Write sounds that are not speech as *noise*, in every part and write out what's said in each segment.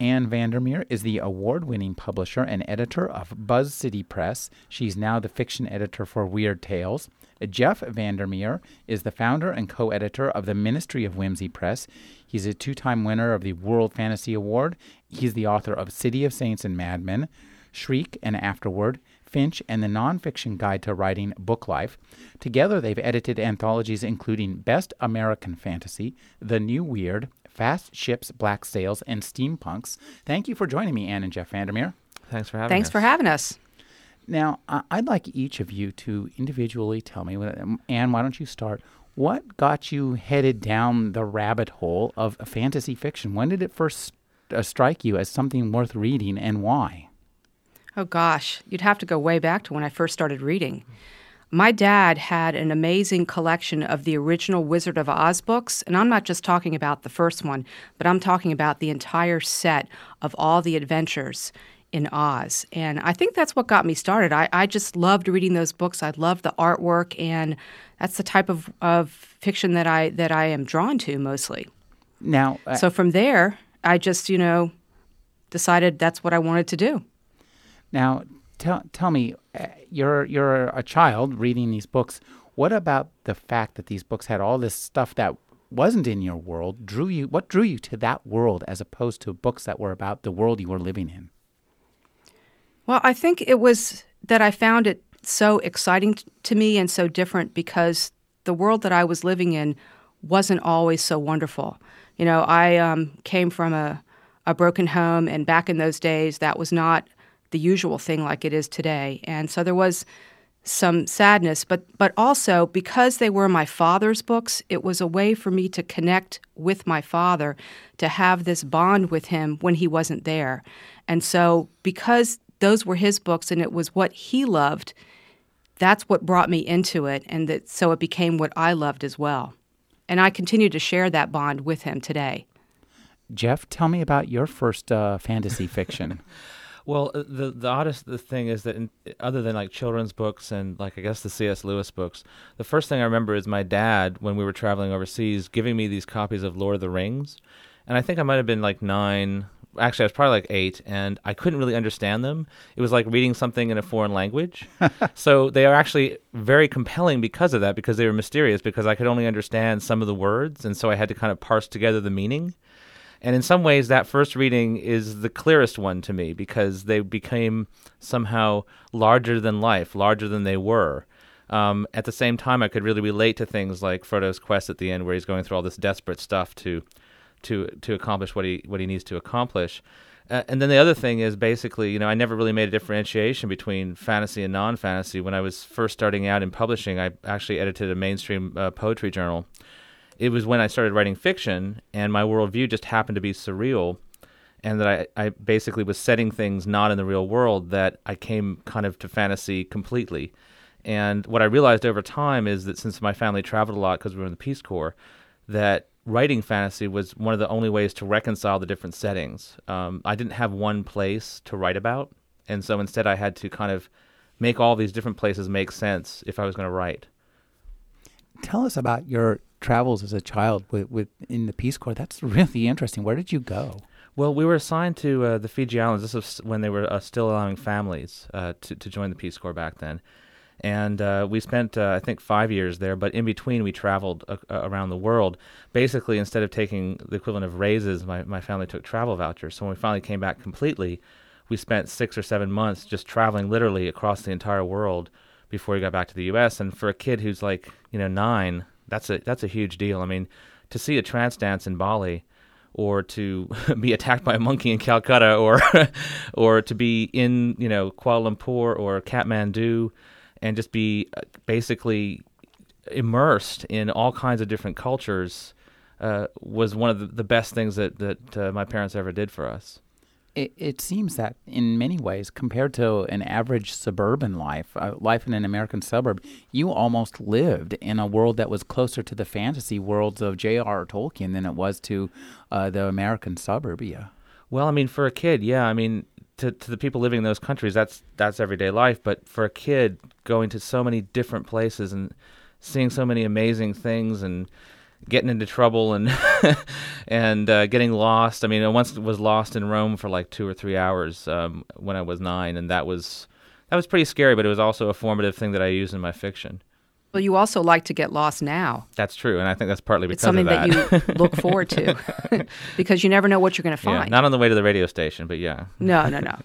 Ann Vandermeer is the award winning publisher and editor of Buzz City Press. She's now the fiction editor for Weird Tales. Jeff Vandermeer is the founder and co editor of the Ministry of Whimsy Press. He's a two time winner of the World Fantasy Award. He's the author of City of Saints and Madmen, Shriek and Afterward, Finch, and the nonfiction guide to writing Book Life. Together, they've edited anthologies including Best American Fantasy, The New Weird, Fast Ships, Black Sails, and Steampunks. Thank you for joining me, Anne and Jeff Vandermeer. Thanks for having Thanks us. for having us. Now, I- I'd like each of you to individually tell me, Anne, why don't you start? What got you headed down the rabbit hole of fantasy fiction? When did it first uh, strike you as something worth reading and why? Oh gosh, you'd have to go way back to when I first started reading. My dad had an amazing collection of the original Wizard of Oz books, and I'm not just talking about the first one, but I'm talking about the entire set of all the adventures in Oz. And I think that's what got me started. I, I just loved reading those books. I loved the artwork, and that's the type of, of fiction that I that I am drawn to mostly. Now, uh, So from there, I just, you know, decided that's what I wanted to do. now tell tell me, uh, you're you're a child reading these books. What about the fact that these books had all this stuff that wasn't in your world drew you? What drew you to that world as opposed to books that were about the world you were living in? Well, I think it was that I found it so exciting to me and so different because the world that I was living in wasn't always so wonderful. You know, I um, came from a, a broken home, and back in those days, that was not the usual thing like it is today. And so there was some sadness, but but also because they were my father's books, it was a way for me to connect with my father, to have this bond with him when he wasn't there. And so because those were his books and it was what he loved, that's what brought me into it and that so it became what I loved as well. And I continue to share that bond with him today. Jeff, tell me about your first uh, fantasy fiction. *laughs* Well, uh, the the oddest the thing is that in, other than like children's books and like I guess the C.S. Lewis books, the first thing I remember is my dad when we were traveling overseas giving me these copies of Lord of the Rings, and I think I might have been like nine. Actually, I was probably like eight, and I couldn't really understand them. It was like reading something in a foreign language. *laughs* so they are actually very compelling because of that, because they were mysterious, because I could only understand some of the words, and so I had to kind of parse together the meaning. And in some ways, that first reading is the clearest one to me because they became somehow larger than life, larger than they were. Um, at the same time, I could really relate to things like Frodo's quest at the end, where he's going through all this desperate stuff to to to accomplish what he what he needs to accomplish. Uh, and then the other thing is basically, you know, I never really made a differentiation between fantasy and non-fantasy. When I was first starting out in publishing, I actually edited a mainstream uh, poetry journal. It was when I started writing fiction, and my worldview just happened to be surreal, and that I, I basically was setting things not in the real world that I came kind of to fantasy completely. And what I realized over time is that since my family traveled a lot because we were in the Peace Corps, that writing fantasy was one of the only ways to reconcile the different settings. Um, I didn't have one place to write about, and so instead I had to kind of make all these different places make sense if I was going to write. Tell us about your travels as a child with, with in the Peace Corps. That's really interesting. Where did you go? Well, we were assigned to uh, the Fiji Islands. This was when they were uh, still allowing families uh, to to join the Peace Corps back then, and uh, we spent uh, I think five years there. But in between, we traveled uh, around the world. Basically, instead of taking the equivalent of raises, my my family took travel vouchers. So when we finally came back completely, we spent six or seven months just traveling literally across the entire world before we got back to the U.S. And for a kid who's like you know nine, that's a that's a huge deal. I mean, to see a trance dance in Bali or to *laughs* be attacked by a monkey in Calcutta, or *laughs* or to be in you know Kuala Lumpur or Kathmandu, and just be uh, basically immersed in all kinds of different cultures, uh, was one of the, the best things that that uh, my parents ever did for us. It, it seems that in many ways, compared to an average suburban life, uh, life in an American suburb, you almost lived in a world that was closer to the fantasy worlds of J.R.R. Tolkien than it was to uh, the American suburbia. Well, I mean, for a kid, yeah. I mean, to to the people living in those countries, that's that's everyday life. But for a kid going to so many different places and seeing so many amazing things and getting into trouble and *laughs* and uh, getting lost. I mean, I once was lost in Rome for like two or three hours um, when I was nine, and that was that was pretty scary. But it was also a formative thing that I used in my fiction. Well, you also like to get lost now. That's true, and I think that's partly because it's something of that. that you *laughs* look forward to *laughs* because you never know what you're going to find. Yeah, not on the way to the radio station, but yeah. No, no, no.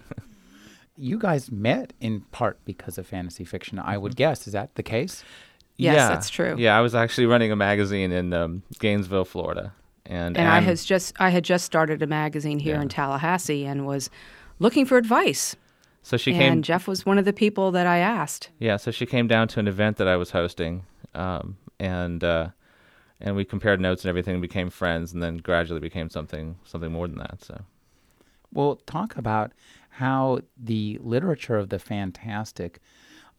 you guys met in part because of fantasy fiction. I would guess. Is that the case? Yes, yeah. that's true. Yeah, I was actually running a magazine in um, Gainesville, Florida, and and I has just I had just started a magazine here Yeah. in Tallahassee and was looking for advice. so she and came. Jeff was one of the people that I asked. Yeah, so she came down to an event that I was hosting, um, and uh, and we compared notes and everything, and became friends, and then gradually became something something more than that. So Well, talk about how the literature of the fantastic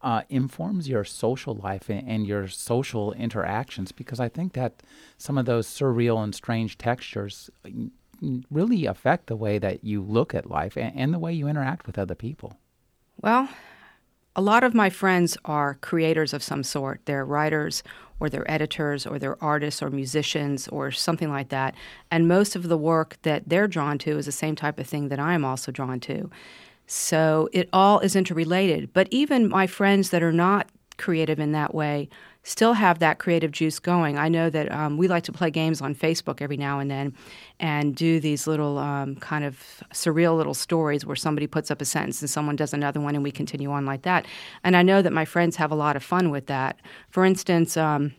uh, informs your social life and, and your social interactions, because I think that some of those surreal and strange textures mm, really affect the way that you look at life and, and the way you interact with other people. Well, a lot of my friends are creators of some sort. They're writers or they're editors or they're artists or musicians or something like that. And most of the work that they're drawn to is the same type of thing that I am also drawn to. So it all is interrelated. But even my friends that are not creative in that way still have that creative juice going. I know that um, we like to play games on Facebook every now and then and do these little um, kind of surreal little stories where somebody puts up a sentence and someone does another one and we continue on like that. And I know that my friends have a lot of fun with that. For instance, um,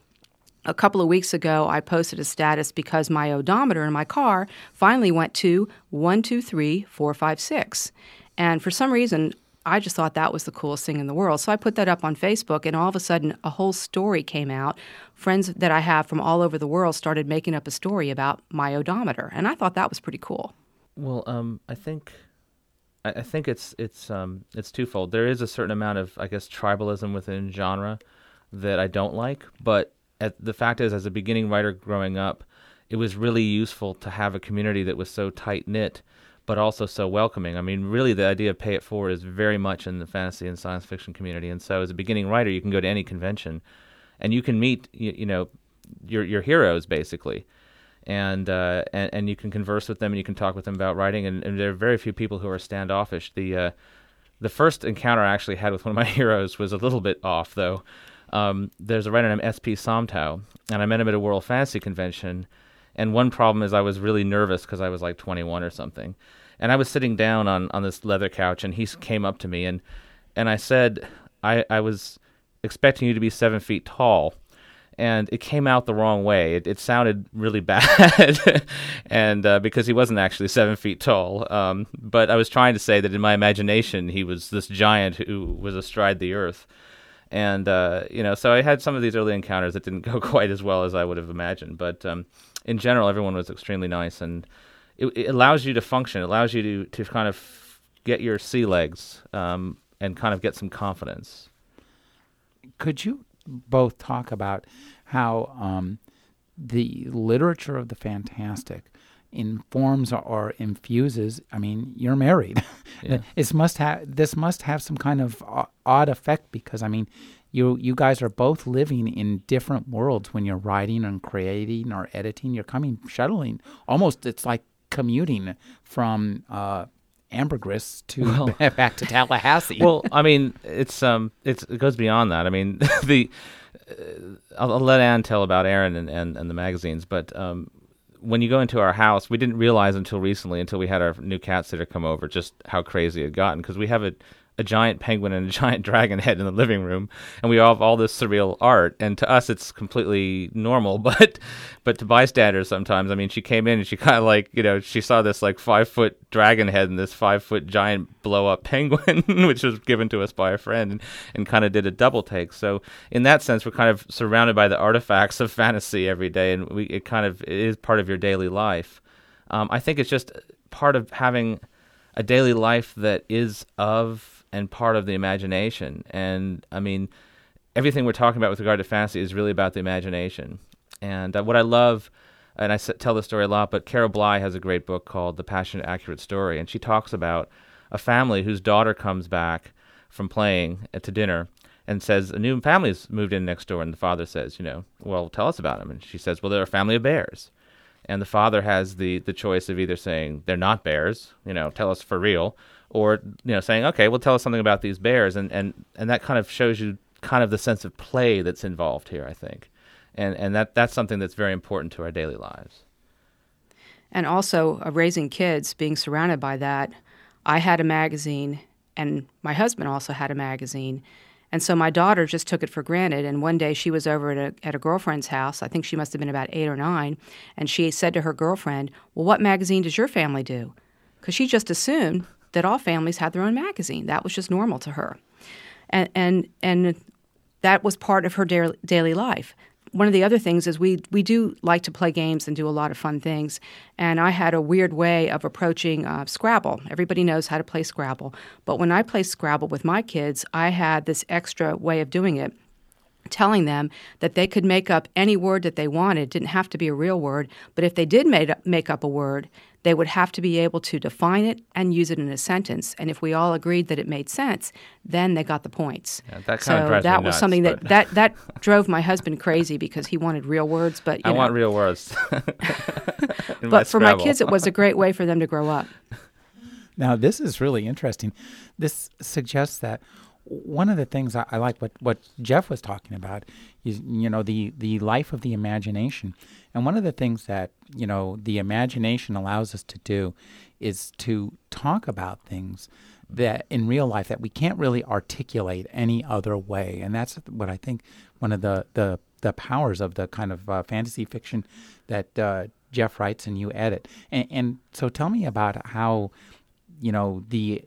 a couple of weeks ago, I posted a status because my odometer in my car finally went to 123456. And for some reason, I just thought that was the coolest thing in the world. So I put that up on Facebook, and all of a sudden, a whole story came out. Friends that I have from all over the world started making up a story about my odometer, and I thought that was pretty cool. Well, um, I think, I, think it's it's um, it's twofold. There is a certain amount of, I guess, tribalism within genre that I don't like. But the fact is, as a beginning writer growing up, it was really useful to have a community that was so tight knit, but also so welcoming. I mean, really, the idea of pay it forward is very much in the fantasy and science fiction community. And so, as a beginning writer, you can go to any convention, and you can meet, you, you know, your your heroes basically and uh, and and you can converse with them and you can talk with them about writing. And, and there are very few people who are standoffish. The uh, the first encounter I actually had with one of my *laughs* heroes was a little bit off, though. Um, there's a writer named S.P. Somtow, and I met him at a World Fantasy Convention. And one problem is I was really nervous because I was like 21 or something, and I was sitting down on on this leather couch, and he came up to me and and I said I I was expecting you to be seven feet tall and it came out the wrong way. It, it sounded really *laughs* bad, and uh, because he wasn't actually seven feet tall. Um, but I was trying to say that in my imagination he was this giant who was astride the earth, and uh, you know, so I had some of these early encounters that didn't *laughs* go quite as well as I would have imagined. But um, in general, everyone was extremely nice, and it, it allows you to function. It allows you to to kind of get your sea legs um, and kind of get some confidence. Could you both talk about how um, the literature of the fantastic informs or, infuses? I mean, you're married. *laughs* Yeah. this must have this must have some kind of odd effect because I mean, you you guys are both living in different worlds when you're writing and creating or editing. You're coming shuttling almost. It's like commuting from. Uh, Ambergris to Well- *laughs* back to Tallahassee. *laughs* well, I mean, it's um, it's it goes beyond that. I mean, the uh, I'll, I'll let Anne tell about Aaron and, and, and the magazines, but um, when you go into our house, we didn't realize until recently, until we had our new cat sitter come over, just how crazy it gotten because we have a a giant penguin and a *laughs* giant dragon head in the living room, and we all have all this surreal art. And to us, it's completely normal, *laughs* but but to bystanders, sometimes, I mean, she came in and she *laughs* kind of like you know she saw this like five foot dragon head and this five foot giant blow up penguin, which was given to us by a friend, and, and kind of did a double take. So in that sense, we're kind of surrounded by the artifacts of fantasy every day, and we it kind of it is part of your daily life. Um, I think it's just part of having a daily life that is of and part of the imagination. And I mean, everything we're talking about with regard to fantasy is really about the imagination. And uh, what I love, and I s- tell this story a lot, but Carol Bly has a great book called The Passionate Accurate Story, and she talks about a family whose daughter comes back from playing to dinner and says a new family's moved in next door, and the father says, you know, well, tell us about them, and she says, well, they're a family of bears, and the father has the the choice of either saying they're not bears, you know, tell us for real, or you know, saying, okay, well, tell us something about these bears, and and and that kind of shows you kind of the sense of play that's involved here, I think, and and that that's something that's very important to our daily lives. And also, uh, raising kids, being surrounded by that, I had a magazine, and my husband also had a magazine. And so my daughter just took it for granted. And one day she was over at a, at a girlfriend's house. I think she must have been about eight or nine. And she said to her girlfriend, Well, what magazine does your family do? Because she just assumed that all families had their own magazine. That was just normal to her. And, and, and that was part of her daily life one of the other things is we we do like to play games and do a lot of fun things. And I had a weird way of approaching uh, Scrabble. Everybody knows how to play Scrabble, but when I play Scrabble with my kids, I had this extra way of doing it telling them that they could make up any word that they wanted. It didn't have to be a real word, but if they did make up, make up a word, they would have to be able to define it and use it in a sentence. And if we all agreed that it made sense, then they got the points. Yeah, that so of drives that me was nuts, something that, that that drove my husband crazy because he wanted real words. But you I know, want real words. *laughs* *laughs* In but for my kids, it was a *laughs* great way for them to grow up. Now, this is really interesting. This suggests that one of the things I, I like what, what Jeff was talking about is you know the the life of the imagination, and one of the things that you know the imagination allows us to do is to talk about things that in real life that we can't really articulate any other way, and that's what I think one of the the the powers of the kind of uh, fantasy fiction that uh, Jeff writes and you edit. And, and so, tell me about how you know the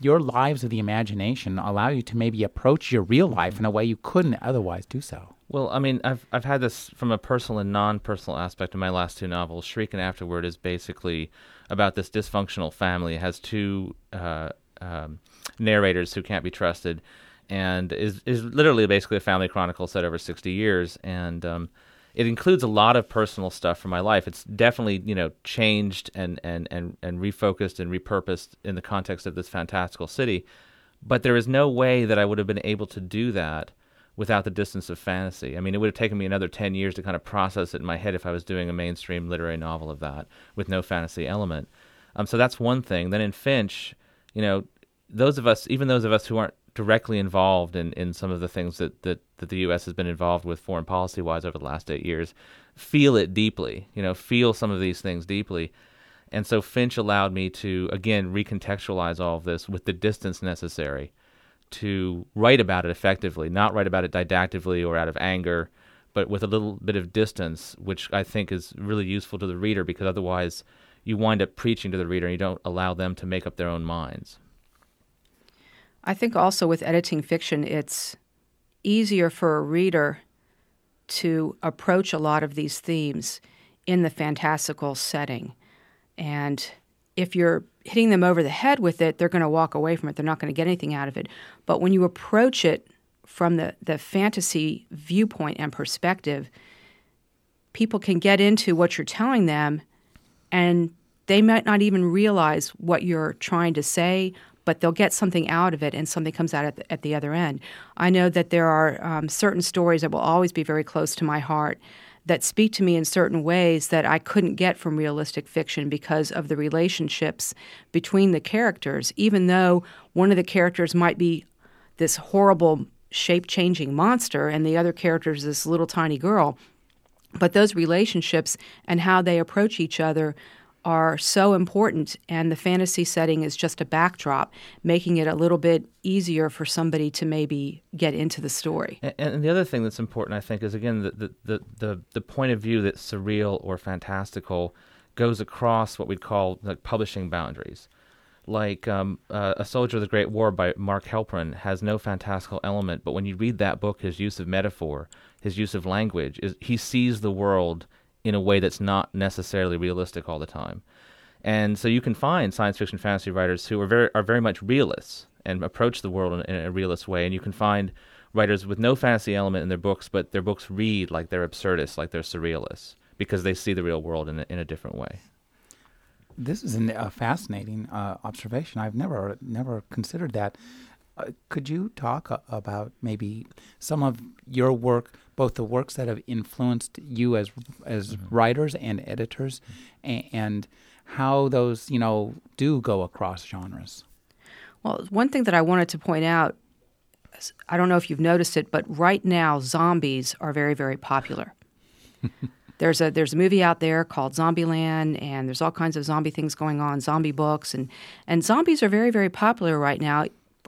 your lives of the imagination allow you to maybe approach your real life in a way you couldn't otherwise do so. Well, I mean, I've I've had this from a personal and non-personal aspect in my last two novels. Shriek and Afterward is basically about this dysfunctional family. It has two uh, um, narrators who can't be trusted, and is is literally basically a family chronicle set over sixty years. And um, it includes a lot of personal stuff from my life. It's definitely you know changed and and and and refocused and repurposed in the context of this fantastical city. But there is no way that I would have been able to do that without the distance of fantasy. I mean, it would have taken me another 10 years to kind of process it in my head if I was doing a mainstream literary novel of that with no fantasy element. Um, so that's one thing. Then in Finch, you know, those of us, even those of us who aren't directly involved in, in some of the things that, that, that the U.S. has been involved with foreign policy wise over the last eight years, feel it deeply, you know, feel some of these things deeply. And so Finch allowed me to, again, recontextualize all of this with the distance necessary to write about it effectively, not write about it didactically or out of anger, but with a little bit of distance, which I think is really useful to the reader because otherwise you wind up preaching to the reader and you don't allow them to make up their own minds. I think also with editing fiction, it's easier for a reader to approach a lot of these themes in the fantastical setting. And if you're hitting them over the head with it, they're going to walk away from it. They're not going to get anything out of it. But when you approach it from the, the fantasy viewpoint and perspective, people can get into what you're telling them and they might not even realize what you're trying to say, but they'll get something out of it and something comes out at the, at the other end. I know that there are um, certain stories that will always be very close to my heart that speak to me in certain ways that I couldn't get from realistic fiction because of the relationships between the characters, even though one of the characters might be this horrible shape changing monster and the other character is this little tiny girl. But those relationships and how they approach each other are so important, and the fantasy setting is just a backdrop, making it a little bit easier for somebody to maybe get into the story. And, and the other thing that's important, I think, is again the, the, the, the, the point of view that surreal or fantastical goes across what we'd call like publishing boundaries. Like um, uh, A Soldier of the Great War by Mark Helprin has no fantastical element, but when you read that book, his use of metaphor, his use of language, is he sees the world in a way that's not necessarily realistic all the time. And so you can find science fiction fantasy writers who are very are very much realists and approach the world in, in a realist way. And you can find writers with no fantasy element in their books, but their books read like they're absurdists, like they're surrealists, because they see the real world in a, in a different way. This is an, a fascinating uh, observation. I've never never considered that. Uh, could you talk about maybe some of your work, both the works that have influenced you as as mm-hmm. writers and editors, and, and how those you know do go across genres? Well, one thing that I wanted to point out, I don't know if you've noticed it, but right now zombies are very very popular. *laughs* there's a there's a movie out there called Zombieland, and there's all kinds of zombie things going on, zombie books, and and zombies are very very popular right now.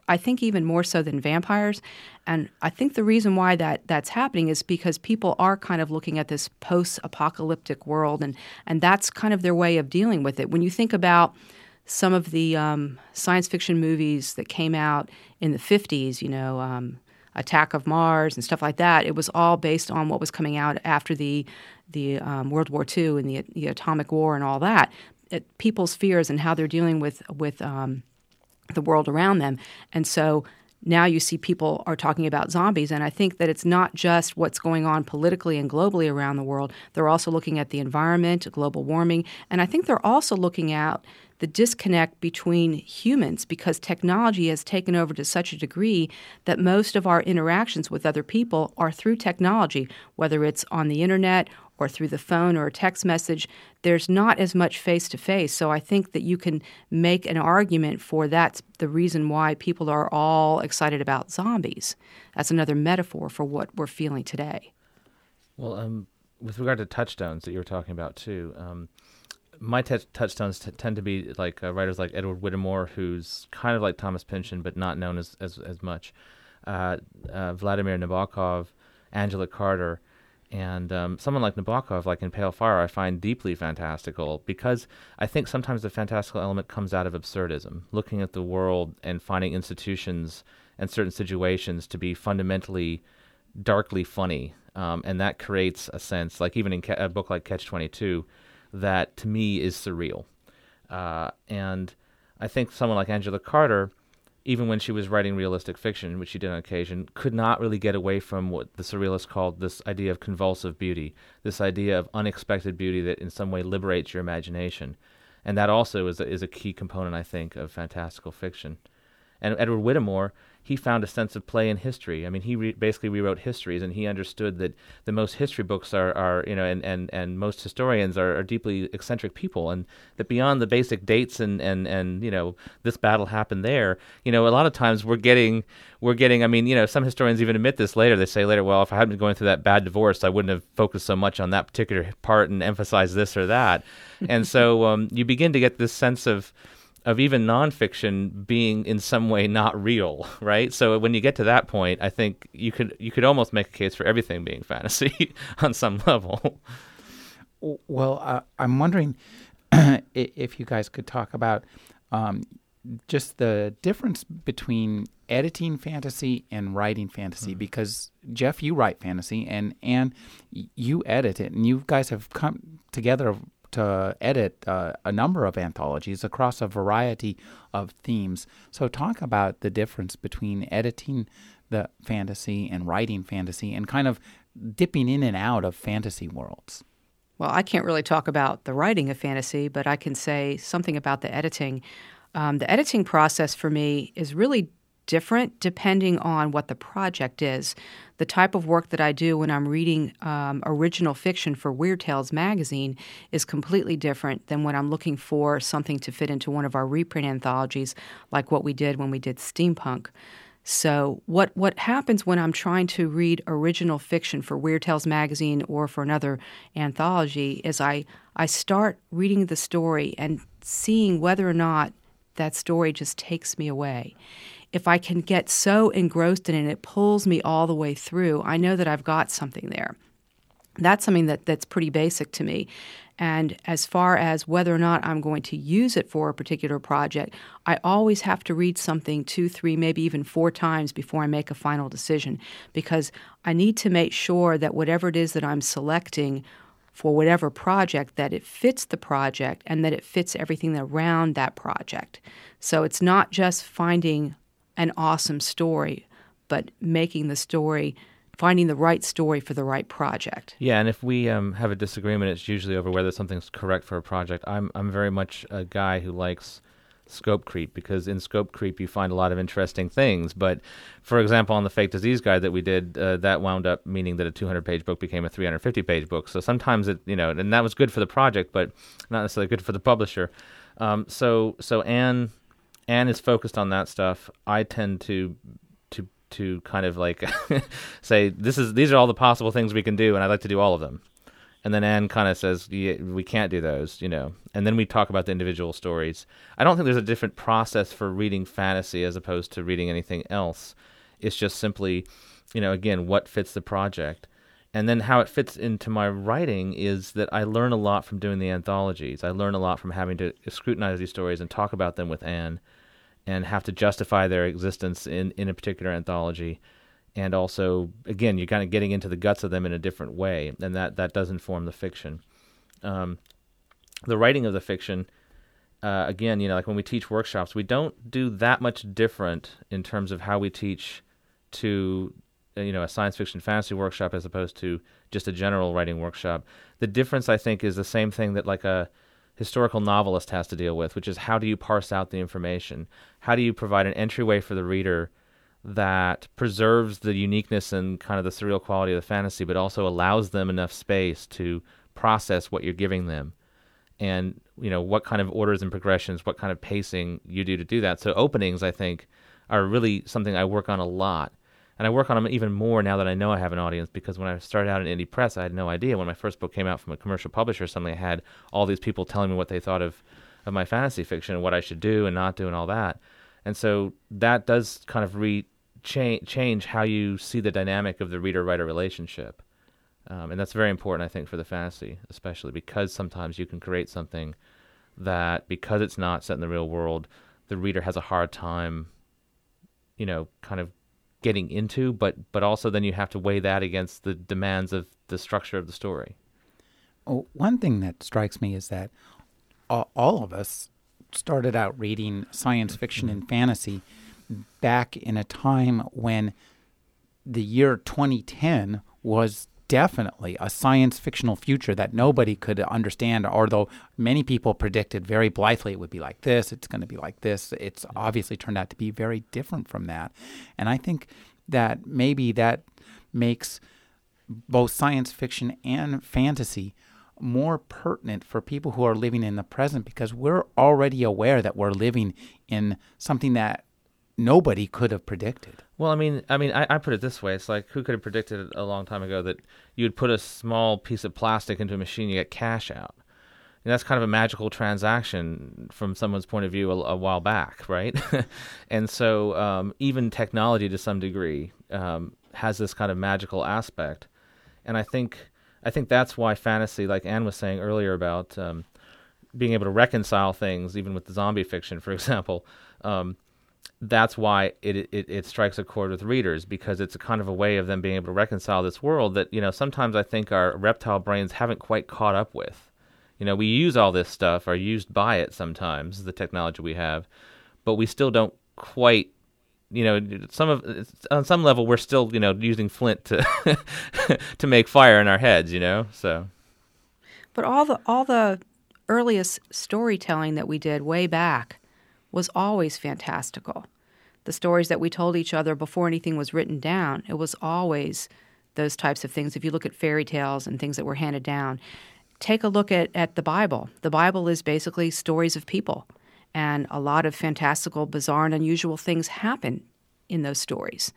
I think even more so than vampires. And I think the reason why that that's happening is because people are kind of looking at this post-apocalyptic world, and and that's kind of their way of dealing with it. When you think about some of the um, science fiction movies that came out in the 50s, you know, um, Attack of Mars and stuff like that, it was all based on what was coming out after the the um, World War II and the, the atomic war and all that. It, people's fears and how they're dealing with with um, the world around them, and so now you see people are talking about zombies and i think that it's not just what's going on politically and globally around the world. They're also looking at the environment global warming and i think they're also looking at the disconnect between humans because technology has taken over to such a degree that most of our interactions with other people are through technology, whether it's on the internet or through the phone or a text message. There's not as much face to face. So I think that you can make an argument for that's the reason why people are all excited about zombies. That's another metaphor for what we're feeling today. Well, um, with regard to touchstones that you were talking about too, um, my t- touchstones t- tend to be like uh, writers like Edward Whittemore, who's kind of like Thomas Pynchon, but not known as as, as much. Uh, uh, Vladimir Nabokov, Angela Carter, and um, someone like Nabokov, like in Pale Fire, I find deeply fantastical because I think sometimes the fantastical element comes out of absurdism, looking at the world and finding institutions and certain situations to be fundamentally darkly funny, um, and that creates a sense, like even in ca- a book like Catch Twenty Two that to me is surreal. Uh, and I think someone like Angela Carter, even when she was writing realistic fiction, which she did on occasion, could not really get away from what the surrealists called this idea of convulsive beauty, this idea of unexpected beauty that in some way liberates your imagination. And that also is a, is a key component, I think, of fantastical fiction. And Edward Whittemore, he found a sense of play in history. I mean, he re- basically rewrote histories, and he understood that the most history books are, are you know, and, and, and most historians are, are deeply eccentric people, and that beyond the basic dates and, and, and you know, this battle happened there, you know, a lot of times we're getting we're getting. I mean, you know, some historians even admit this later. They say later, well, if I hadn't been going through that bad divorce, I wouldn't have focused so much on that particular part and emphasized this or that. and so um, you begin to get this sense of of even nonfiction being in some way not real, *laughs* right? So when you get to that point, I think you could you could almost make a case for everything being fantasy *laughs* on some level. Well, uh, I'm wondering *clears throat* if you guys could talk about um, just the difference between editing fantasy and writing fantasy mm-hmm. because Jeff you write fantasy and and you edit it and you guys have come together to edit uh, a number of anthologies across a variety of themes. So, talk about the difference between editing the fantasy and writing fantasy and kind of dipping in and out of fantasy worlds. Well, I can't really talk about the writing of fantasy, but I can say something about the editing. Um, the editing process for me is really different depending on what the project is. The type of work that I do when I'm reading um, original fiction for Weird Tales magazine is completely different than when I'm looking for something to fit into one of our reprint anthologies, like what we did when we did steampunk. So, what, what happens when I'm trying to read original fiction for Weird Tales magazine or for another anthology is I, I start reading the story and seeing whether or not that story just takes me away if I can get so engrossed in it, it pulls me all the way through, I know that I've got something there. That's something that, that's pretty basic to me. And as far as whether or not I'm going to use it for a particular project, I always have to read something two, three, maybe even four times before I make a final decision because I need to make sure that whatever it is that I'm selecting for whatever project that it fits the project and that it fits everything around that project. So it's not just finding an awesome story, but making the story finding the right story for the right project. Yeah, and if we um, have a disagreement, it's usually over whether something's correct for a project. I'm I'm very much a guy who likes scope creep because in scope creep you find a lot of interesting things. But for example, on the fake disease guide that we did, uh, that wound up meaning that a 200 page book became a 350 page book. So sometimes it, you know, and that was good for the project, but not necessarily good for the publisher. Um, so so Anne Anne is focused on that stuff. I tend to to to kind of like *laughs* say this is these are all the possible things we can do, and I'd like to do all of them and then Anne kind of says yeah, we can't do those, you know. And then we talk about the individual stories. I don't think there's a different process for reading fantasy as opposed to reading anything else. It's just simply, you know, again, what fits the project. And then how it fits into my writing is that I learn a lot from doing the anthologies. I learn a lot from having to scrutinize these stories and talk about them with Anne and have to justify their existence in, in a particular anthology. And also again you're kind of getting into the guts of them in a different way and that that does inform the fiction. Um, the writing of the fiction uh, again you know like when we teach workshops we don't do that much different in terms of how we teach to uh, you know a science fiction fantasy workshop as opposed to just a general writing workshop. The difference i think is the same thing that like a historical novelist has to deal with which is how do you parse out the information how do you provide an entryway for the reader that preserves the uniqueness and kind of the surreal quality of the fantasy, but also allows them enough space to process what you're giving them. And, you know, what kind of orders and progressions, what kind of pacing you do to do that. So, openings, I think, are really something I work on a lot. And I work on them even more now that I know I have an audience because when I started out in indie press, I had no idea. When my first book came out from a commercial publisher, suddenly I had all these people telling me what they thought of, of my fantasy fiction and what I should do and not do and all that. And so that does kind of re cha- change how you see the dynamic of the reader writer relationship. Um, and that's very important, I think, for the fantasy, especially because sometimes you can create something that, because it's not set in the real world, the reader has a hard time, you know, kind of getting into. But but also then you have to weigh that against the demands of the structure of the story. Well, one thing that strikes me is that all, all of us started out reading science fiction and mm-hmm. fantasy back in a time when the year 2010 was definitely a science fictional future that nobody could understand, although many people predicted very blithely it would be like this, it's going to be like this. It's obviously turned out to be very different from that. And I think that maybe that makes both science fiction and fantasy more pertinent for people who are living in the present because we're already aware that we're living in something that nobody could have predicted. Well, I mean, I mean, I, I, put it this way: it's like who could have predicted a long time ago that you would put a small piece of plastic into a machine, you get cash out. And that's kind of a magical transaction from someone's point of view a, a while back, right? *laughs* and so, um, even technology, to some degree, um, has this kind of magical aspect. And I think, I think that's why fantasy, like Anne was saying earlier about um, being able to reconcile things, even with the zombie fiction, for *laughs* example. Um, that's why it, it, it strikes a chord with readers because it's a kind of a way of them being able to reconcile this world that you know sometimes I think our reptile brains haven't quite caught up with. You know, we use all this stuff, are used by it sometimes, the technology we have, but we still don't quite. You know, some of on some level we're still you know using flint to *laughs* to make fire in our heads. You know, so. But all the all the earliest storytelling that we did way back was always fantastical. The stories that we told each other before anything was written down, it was always those types of things. If you look at fairy tales and things that were handed down, take a look at, at the Bible. The Bible is basically stories of people, and a lot of fantastical, bizarre, and unusual things happen in those stories.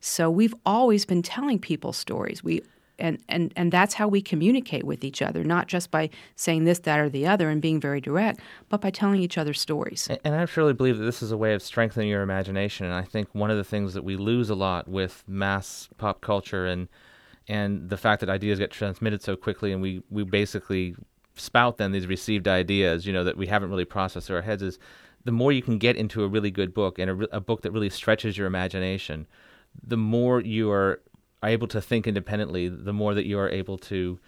So we've always been telling people stories. We and, and, and that's how we communicate with each other, not just by saying this, that, or the other and being very direct, but by telling each other stories. And, and I truly believe that this is a way of strengthening your imagination. And I think one of the things that we lose a lot with mass pop culture and and the fact that ideas get transmitted so quickly and we, we basically spout then these received ideas, you know, that we haven't really processed our heads is the more you can get into a really good book and a, a book that really stretches your imagination, the more you are are able to think independently, the more that you are able to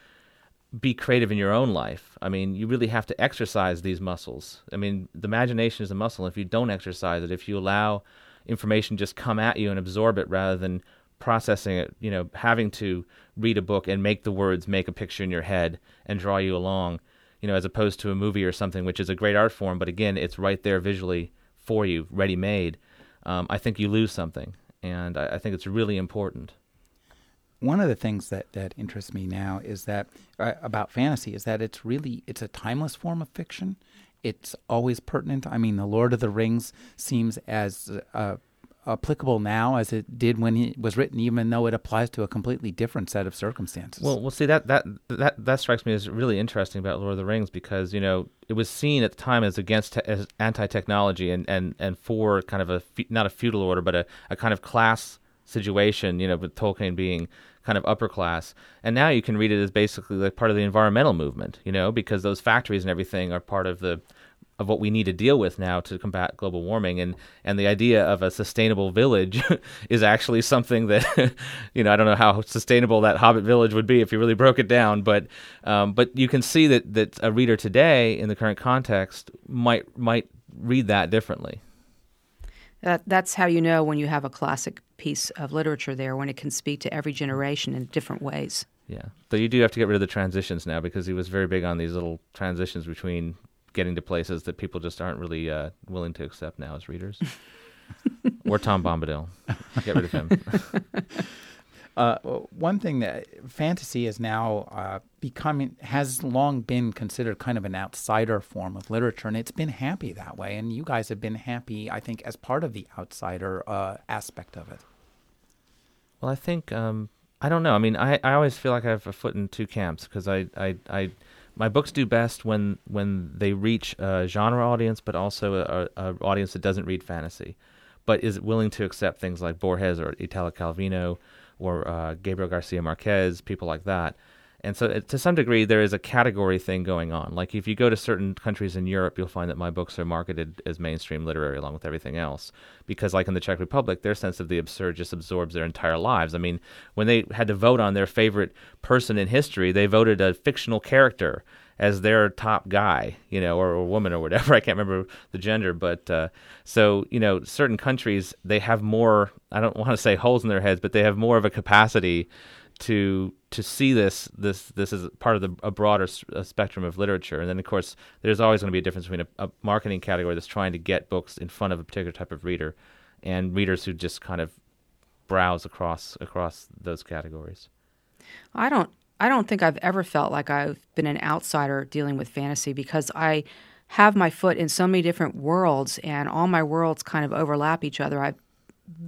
be creative in your own life. I mean, you really have to exercise these muscles. I mean, the imagination is a muscle. If you don't exercise it, if you allow information just come at you and absorb it rather than processing it, you know, having to read a book and make the words make a picture in your head and draw you along, you know, as opposed to a movie or something, which is a great art form, but again, it's right there visually for you, ready made. Um, I think you lose something, and I, I think it's really important one of the things that, that interests me now is that uh, about fantasy is that it's really it's a timeless form of fiction. It's always pertinent. I mean, the Lord of the Rings seems as uh, applicable now as it did when it was written, even though it applies to a completely different set of circumstances. Well, we'll see that that that that strikes me as really interesting about Lord of the Rings because you know it was seen at the time as against te- as anti-technology and and and for kind of a not a feudal order but a, a kind of class situation. You know, with Tolkien being kind of upper class. And now you can read it as basically like part of the environmental movement, you know, because those factories and everything are part of the of what we need to deal with now to combat global warming and and the idea of a sustainable village *laughs* is actually something that *laughs* you know I don't know how sustainable that Hobbit village would be if you really broke it down but um, but you can see that that a reader today in the current context might might read that differently. That, that's how you know when you have a classic piece of literature there, when it can speak to every generation in different ways. Yeah. Though you do have to get rid of the transitions now because he was very big on these little transitions between getting to places that people just aren't really uh, willing to accept now as readers. *laughs* or Tom Bombadil. Get rid of him. *laughs* Uh, one thing that fantasy is now uh, becoming has long been considered kind of an outsider form of literature, and it's been happy that way. And you guys have been happy, I think, as part of the outsider uh, aspect of it. Well, I think um, I don't know. I mean, I, I always feel like I have a foot in two camps because I, I, I my books do best when when they reach a genre audience, but also a, a audience that doesn't read fantasy, but is willing to accept things like Borges or Italo Calvino or uh, Gabriel Garcia Marquez, people like that. And so, to some degree, there is a category thing going on. Like, if you go to certain countries in Europe, you'll find that my books are marketed as mainstream literary along with everything else. Because, like in the Czech Republic, their sense of the absurd just absorbs their entire lives. I mean, when they had to vote on their favorite person in history, they voted a fictional character as their top guy, you know, or, or woman or whatever. *laughs* I can't remember the gender, but uh, so you know, certain countries they have more. I don't want to say holes in their heads, but they have more of a capacity to to see this this this is part of the, a broader a spectrum of literature. And then of course, there's always going to be a difference between a, a marketing category that's trying to get books in front of a particular type of reader, and readers who just kind of browse across across those categories. I don't I don't think I've ever felt like I've been an outsider dealing with fantasy because I have my foot in so many different worlds and all my worlds kind of overlap each other. I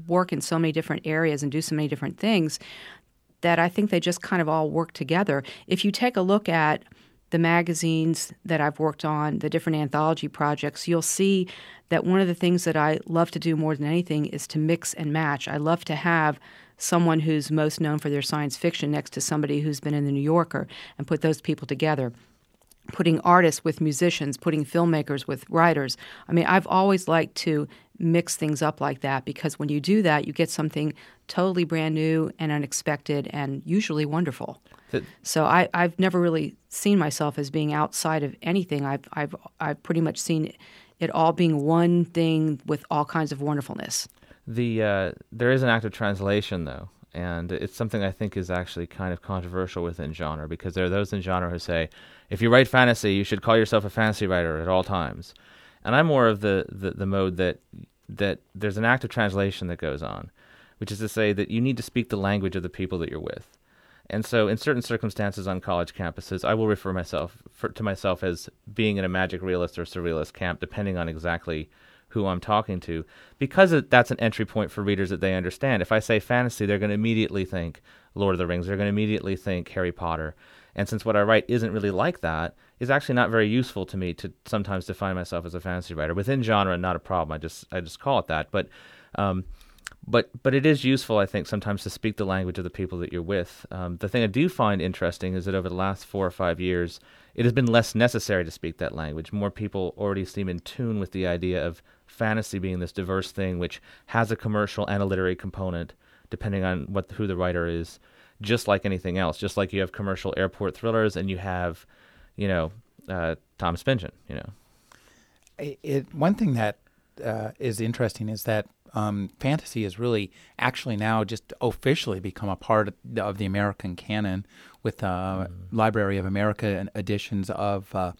work in so many different areas and do so many different things that I think they just kind of all work together. If you take a look at the magazines that I've worked on, the different anthology projects, you'll see that one of the things that I love to do more than anything is to mix and match. I love to have someone who's most known for their science fiction next to somebody who's been in the New Yorker and put those people together. Putting artists with musicians, putting filmmakers with writers. I mean, I've always liked to mix things up like that because when you do that, you get something totally brand new and unexpected and usually wonderful. so I, have never really seen myself as being outside of anything. I've, I've, I've pretty much seen it all being one thing with all kinds of wonderfulness. The uh, there is an active translation though, and it's something I think is actually kind of controversial within genre because there are those in genre who say, if you write fantasy, you should call yourself a fantasy writer at all times. And I'm more of the, the, the mode that that there's an active translation that goes on, which is to say that you need to speak the language of the people that you're with. And so, in certain circumstances on college campuses, I will refer myself for, to myself as being in a magic realist or surrealist camp, depending on exactly who I'm talking to, because that's an entry point for readers that they understand. If I say fantasy, they're going to immediately think Lord of the Rings. They're going to immediately think Harry Potter. And since what I write isn't really like that, is actually not very useful to me to sometimes define myself as a fantasy writer. Within genre, not a problem. I just I just call it that. But um, but but it is useful, I think, sometimes to speak the language of the people that you're with. Um, the thing I do find interesting is that over the last four or five years, it has been less necessary to speak that language. More people already seem in tune with the idea of fantasy being this diverse thing, which has a commercial and a literary component, depending on what who the writer is. just like anything else. Just like you have commercial airport thrillers, and you have, you know, uh, Thomas Pynchon. You know, it, it, one thing that uh, is interesting is that um, fantasy has really actually now just officially become a part of the American canon with uh, mm. Library of America and editions of uh,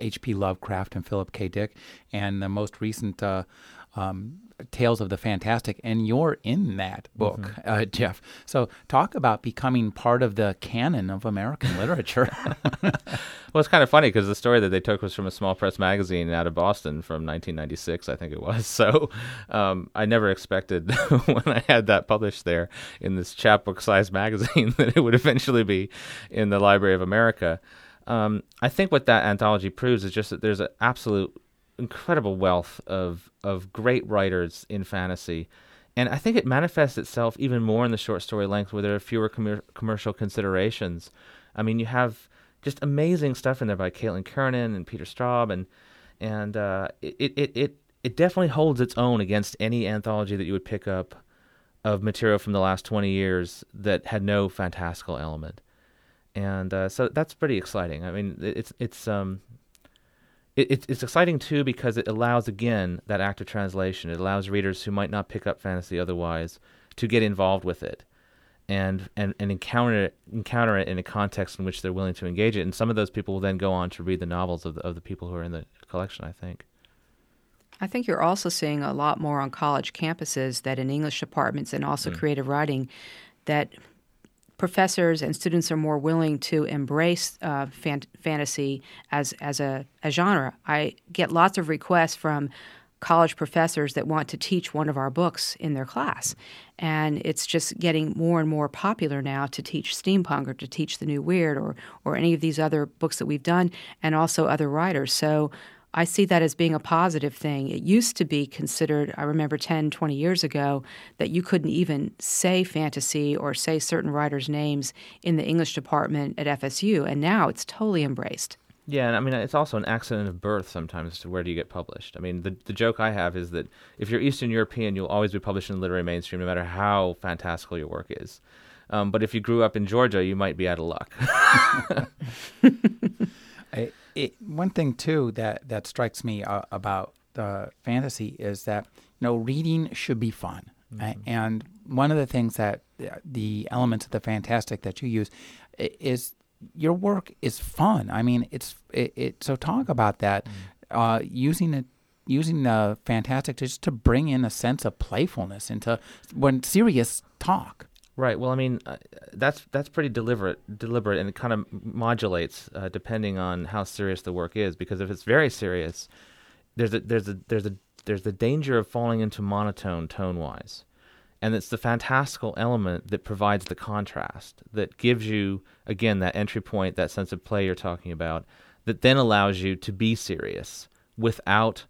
H.P. Lovecraft and Philip K. Dick, and the most recent uh, um, Tales of the Fantastic, and you're in that book, mm-hmm. uh, Jeff. So talk about becoming part of the canon of American *laughs* literature. *laughs* well, it's kind of funny because the story that they took was from a small press magazine out of Boston from 1996, I think it was. *laughs* So um, I never expected when I had that published there in this chapbook-sized magazine that it would eventually be in the Library of America. Um, I think what that anthology proves is just that there's an absolute incredible wealth of of great writers in fantasy. And I think it manifests itself even more in the short story length where there are fewer com- commercial considerations. I mean, you have just amazing stuff in there by Caitlin Kiernan and Peter Straub, and and uh, it, it it it definitely holds its own against any anthology that you would pick up of material from the last twenty years that had no fantastical element. And uh, so that's pretty exciting. I mean, it's it's um, it, it's exciting too because it allows again that active translation. It allows readers who might not pick up fantasy otherwise to get involved with it and and, and encounter it, encounter it in a context in which they're willing to engage it. And some of those people will then go on to read the novels of the, of the people who are in the collection. I think. I think you're also seeing a lot more on college campuses that in English departments and also mm. creative writing that professors and students are more willing to embrace uh, fan- fantasy as as a, a genre. I get lots of requests from college professors that want to teach one of our books in their class. And it's just getting more and more popular now to teach steampunk or to teach the new weird or or any of these other books that we've done and also other writers. So I see that as being a positive thing. It used to be considered, I remember 10, 20 years ago, that you couldn't even say fantasy or say certain writers' names in the English department at FSU, and now it's totally embraced. Yeah, and I mean it's also an accident of birth sometimes to where do you get published. I mean the the joke I have is that if you're Eastern European, you'll always be published in the literary mainstream, no matter how fantastical your work is. Um, but if you grew up in Georgia, you might be out of luck. *laughs* *laughs* I, it, one thing too that that strikes me uh, about the fantasy is that you know reading should be fun, mm-hmm. and one of the things that the elements of the fantastic that you use is your work is fun. I mean, it's it. it so talk about that, mm-hmm. uh, using it using the fantastic just to bring in a sense of playfulness into when serious talk. Right. Well, I mean, uh, that's that's pretty deliberate, deliberate, and it kind of modulates uh, depending on how serious the work is. Because if it's very serious, there's a there's a there's a there's the danger of falling into monotone tone wise, and it's the fantastical element that provides the contrast that gives you again that entry point, that sense of play you're talking about, that then allows you to be serious without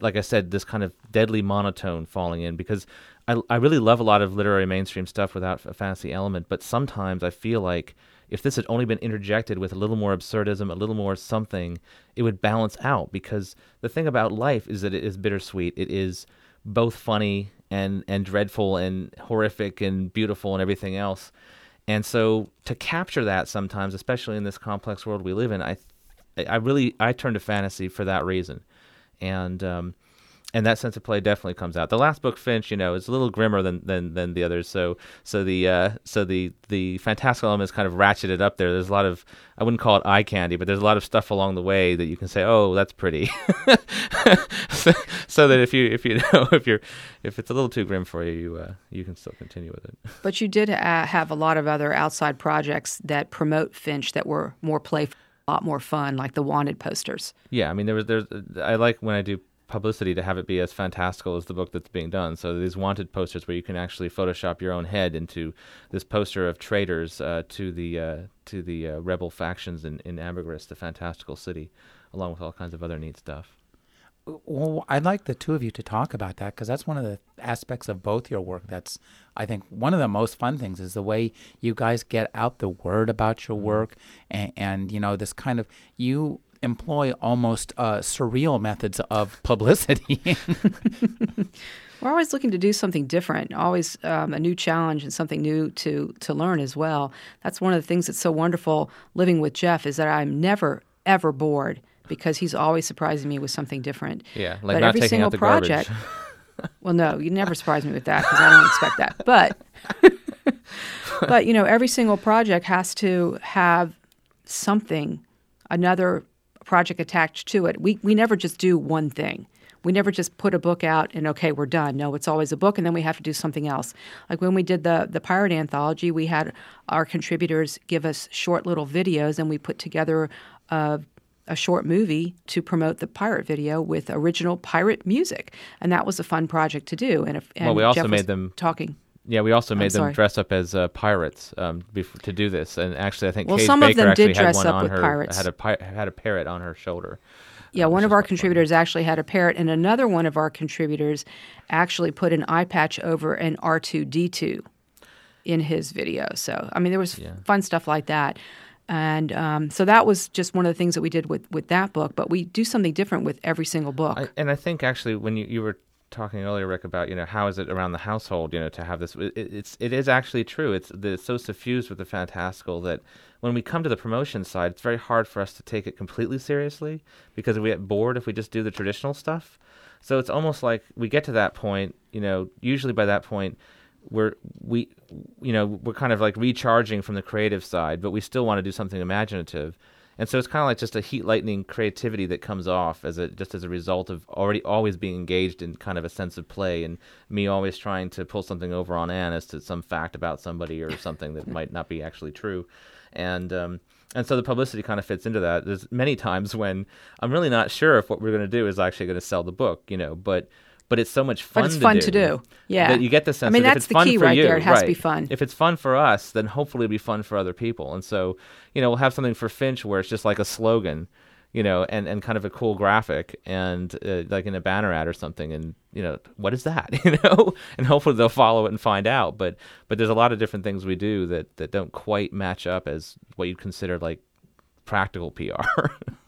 like I said, this kind of deadly monotone falling in because I, I really love a lot of literary mainstream stuff without a fantasy element, but sometimes I feel like if this had only been interjected with a little more absurdism, a little more something, it would balance out. Because the thing about life is that it is bittersweet. It is both funny and and dreadful and horrific and beautiful and everything else. And so to capture that sometimes, especially in this complex world we live in, I I really I turn to fantasy for that reason. And um, and that sense of play definitely comes out. The last book, Finch, you know, is a little grimmer than than, than the others. So so the uh, so the the fantastical elements kind of ratcheted up there. There's a lot of I wouldn't call it eye candy, but there's a lot of stuff along the way that you can say, oh, that's pretty. so, *laughs* so, that if you if you *laughs* know if you're if it's a little too grim for you, you uh, you can still continue with it. But you did uh, have a lot of other outside projects that promote Finch that were more playful a lot more fun, like the wanted posters. Yeah, I mean, there was there's I like when I do publicity to have it be as fantastical as the book that's being done. So these wanted posters where you can actually Photoshop your own head into this poster of traitors uh, to the uh, to the uh, rebel factions in in Ambergris, the fantastical city, along with all kinds of other neat stuff. Well, I'd like the two of you to talk about that because that's one of the aspects of both your work. That's, I think, one of the most fun things is the way you guys get out the word about your mm-hmm. work, and, and you know this kind of you employ almost uh, surreal methods of publicity. *laughs* We're always looking to do something different, always um, a new challenge and something new to to learn as well. That's one of the things that's so wonderful living with Jeff is that I'm never ever bored because he's always surprising me with something different. Yeah, like but not every taking single out the project. garbage. *laughs* well, no, you never surprise me with that because I don't expect that. But *laughs* but you know, every single project has to have something, another project attached to it. We we never just do one thing. We never just put a book out and okay, we're done. No, it's always a book, and then we have to do something else. Like when we did the the pirate anthology, we had our contributors give us short little videos, and we put together a, a short movie to promote the pirate video with original pirate music, and that was a fun project to do. And, if, and Well, we also Jeff made them- talking. Yeah, we also made them sorry. dress up as uh, pirates um, to do this, and actually, I think Well, Kate some of Baker them actually did had dress one up with her pirates. had a pi- had a parrot on her shoulder. Yeah, um, one of our quite funny. contributors actually had a parrot, and another one of our contributors actually put an eye patch over an R2D2 in his video. So, I mean, there was Yeah. fun stuff like that. And um, so that was just one of the things that we did with, with that book, but we do something different with every single book. I, and I think actually when you, you were talking earlier, Rick, about you know how is it around the household, you know, to have this, it, it's it is actually true. It's, it's so suffused with the fantastical that when we come to the promotion side, it's very hard for us to take it completely seriously because we get bored if we just do the traditional stuff. So it's almost like we get to that point, you know, usually by that point we're we you know we're kind of like recharging from the creative side but we still want to do something imaginative and so it's kind of like just a heat lightning creativity that comes off as a just as a result of already always being engaged in kind of a sense of play and me always trying to pull something over on Anne as to some fact about somebody or something that might not be actually true and um and so the publicity kind of fits into that. There's many times when I'm really not sure if what we're going to do is actually going to sell the book, you know, but but it's so much fun. But it's to fun do to do. Yeah. that you get the sense. I mean, that that's the key right you, there. It has to be fun. If it's fun for us, then hopefully it'll be fun for other people. And so, you know, we'll have something for Finch where it's just like a slogan, you know, and, and kind of a cool graphic and uh, like in a banner ad or something. And you know, what is that? *laughs* You know, and hopefully they'll follow it and find out. But but there's a lot of different things we do that that don't quite match up as what you'd consider like practical PR. *laughs*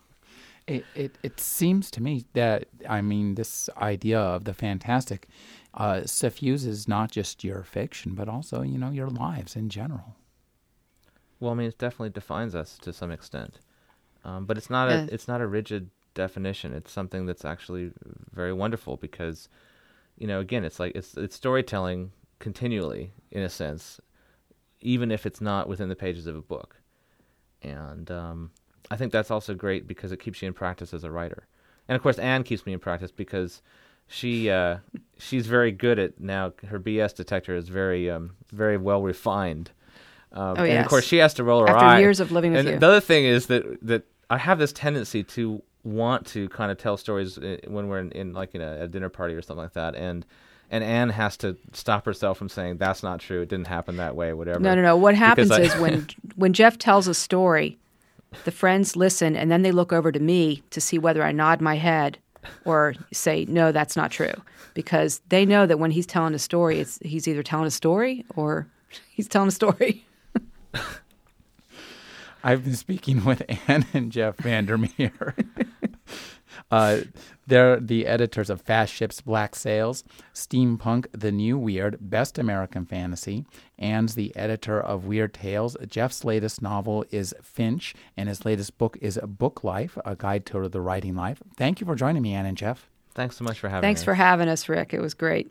It, it it seems to me that I mean this idea of the fantastic uh, suffuses not just your fiction but also you know your lives in general. Well, I mean, it definitely defines us to some extent, um, but it's not Yeah. a it's not a rigid definition. It's something that's actually very wonderful because, you know, again, it's like it's it's storytelling continually in a sense, even if it's not within the pages of a book, and um, I think that's also great because it keeps you in practice as a writer, and of course, Anne keeps me in practice because she uh, *laughs* she's very good at now. Her BS detector is very um, very well refined. Um, Oh, and of course, she has to roll her After eye. years of living with and you. the other thing is that that I have this tendency to want to kind of tell stories uh, when we're in, in like in a, a dinner party or something like that, and and Anne has to stop herself from saying that's not true. It didn't happen that way. Whatever. No, no, no. What happens I- is when *laughs* when Jeff tells a story, the friends listen and then they look over to me to see whether I nod my head or say no, that's not true, because they know that when he's telling a story, it's he's either telling a story or *laughs* he's telling a story. *laughs* I've been speaking with Anne and Jeff Vandermeer. *laughs* uh, they're the editors of Fast Ships, Black Sails, Steampunk, The New Weird, Best American Fantasy. and the editor of Weird Tales. Jeff's latest novel is Finch, and his latest book is Book Life, a guide to the writing life. Thank you for joining me, Anne and Jeff. Thanks so much for having Thanks us. for having us, Rick. It was great.